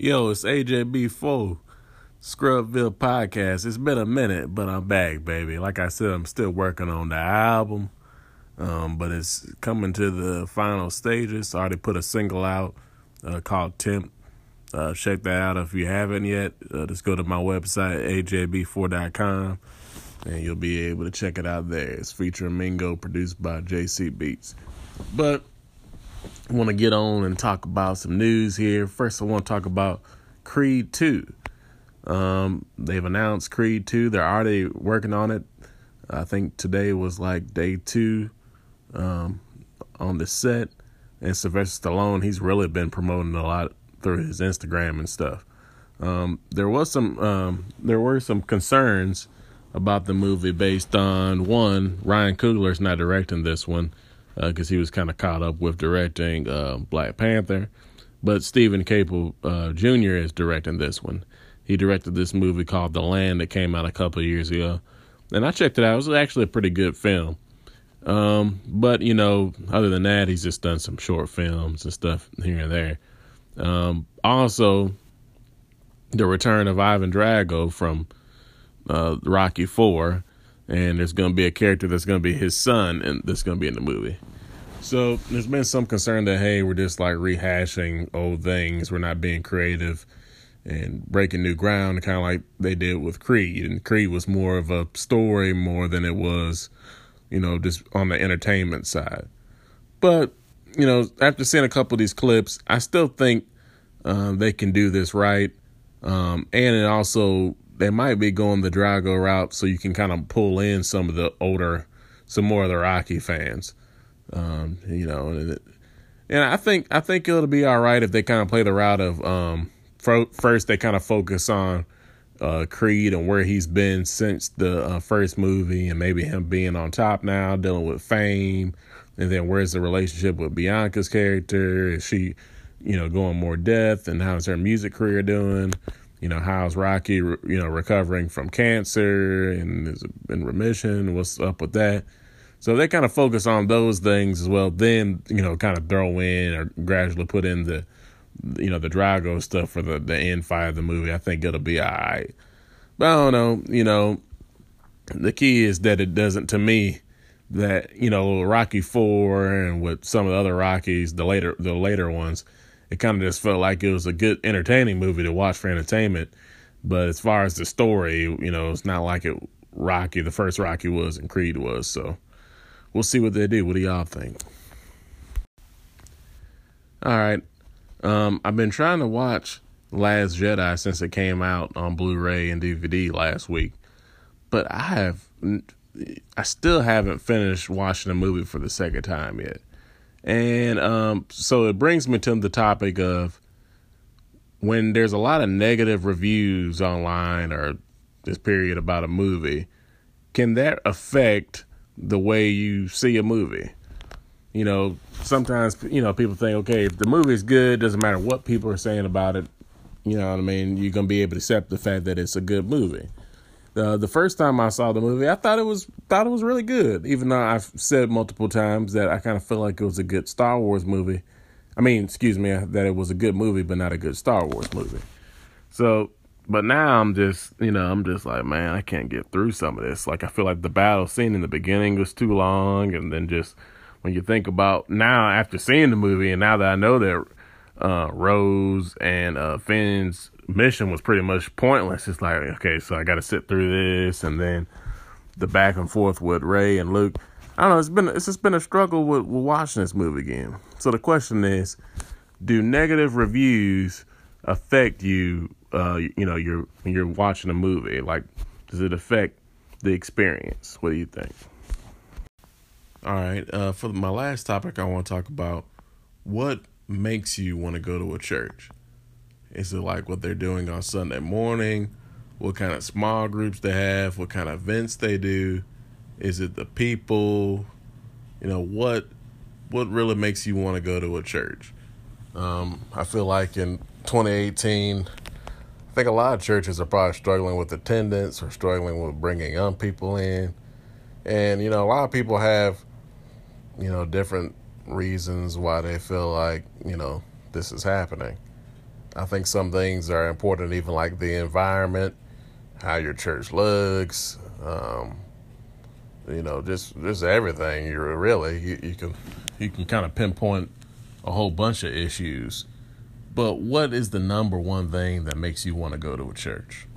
Yo, it's AJB4 Scrubville Podcast. It's been a minute, but I'm back, baby. Like I said, I'm still working on the album, um, but it's coming to the final stages. I already put a single out uh, called Temp. Uh, check that out if you haven't yet. Uh, just go to my website, ajb4.com, and you'll be able to check it out there. It's featuring Mingo, produced by JC Beats. But I want to get on and talk about some news here. First, I want to talk about Creed 2. Um, they've announced Creed 2. They're already working on it. I think today was like day two um, on the set. And Sylvester Stallone, he's really been promoting a lot through his Instagram and stuff. Um, there was some, um, there were some concerns about the movie based on one, Ryan Coogler's not directing this one because uh, he was kind of caught up with directing uh, Black Panther. But Steven Caple uh, Jr. is directing this one. He directed this movie called The Land that came out a couple years ago. And I checked it out. It was actually a pretty good film. Um, but, you know, other than that, he's just done some short films and stuff here and there. Um, also, the return of Ivan Drago from uh, Rocky Four, and there's going to be a character that's going to be his son, and that's going to be in the movie. So there's been some concern that hey, we're just like rehashing old things. We're not being creative and breaking new ground, kind of like they did with Creed. And Creed was more of a story more than it was, you know, just on the entertainment side. But you know, after seeing a couple of these clips, I still think um, they can do this right. Um, and it also they might be going the Drago route, so you can kind of pull in some of the older, some more of the Rocky fans. Um, you know, and, and, I think I think it'll be all right if they kind of play the route of um, first they kind of focus on uh, Creed and where he's been since the uh, first movie, and maybe him being on top now, dealing with fame, and then where's the relationship with Bianca's character? Is she, you know, going more depth, and how's her music career doing? You know, how's Rocky, you know, recovering from cancer and is in remission? What's up with that? So they kind of focus on those things as well. Then you know, kind of throw in or gradually put in the, you know, the Drago stuff for the the end fight of the movie. I think it'll be alright. But I don't know. You know, the key is that it doesn't. To me, that you know, Rocky Four and with some of the other Rockies, the later the later ones, it kind of just felt like it was a good entertaining movie to watch for entertainment. But as far as the story, you know, it's not like it Rocky, the first Rocky was and Creed was. So we'll see what they do. What do y'all think? All right. Um, I've been trying to watch Last Jedi since it came out on Blu-ray and DVD last week, but I have I still haven't finished watching the movie for the second time yet. And um, so it brings me to the topic of when there's a lot of negative reviews online or this period about a movie, can that affect the way you see a movie. You know, sometimes you know people think, okay, if the movie is good, doesn't matter what people are saying about it. You know what I mean? You're gonna be able to accept the fact that it's a good movie. The first time I saw the movie, I thought it was thought it was really good. Even though I've said multiple times that I kind of feel like it was a good Star Wars movie. I mean, excuse me, that it was a good movie, but not a good Star Wars movie. So but now I'm just, you know, I'm just like, man, I can't get through some of this. Like, I feel like the battle scene in the beginning was too long. And then just when you think about now, after seeing the movie, and now that I know that uh, Rose and uh, Finn's mission was pretty much pointless, it's like, okay, so I got to sit through this. And then the back and forth with Rey and Luke. I don't know. It's been it's just been a struggle with, with watching this movie again. So the question is, do negative reviews affect you uh, you know, you're when you're watching a movie? Like, does it affect the experience? What do you think? All right. Uh, for my last topic, I want to talk about what makes you want to go to a church. Is it like what they're doing on Sunday morning? What kind of small groups they have? What kind of events they do? Is it the people? You know what? What really makes you want to go to a church? Um, I feel like in 2018, I think a lot of churches are probably struggling with attendance or struggling with bringing young people in. And, you know, a lot of people have, you know, different reasons why they feel like, you know, this is happening. I think some things are important, even like the environment, how your church looks, um, you know, just just everything. You really you, you can you can kind of pinpoint a whole bunch of issues. But what is the number one thing that makes you want to go to a church?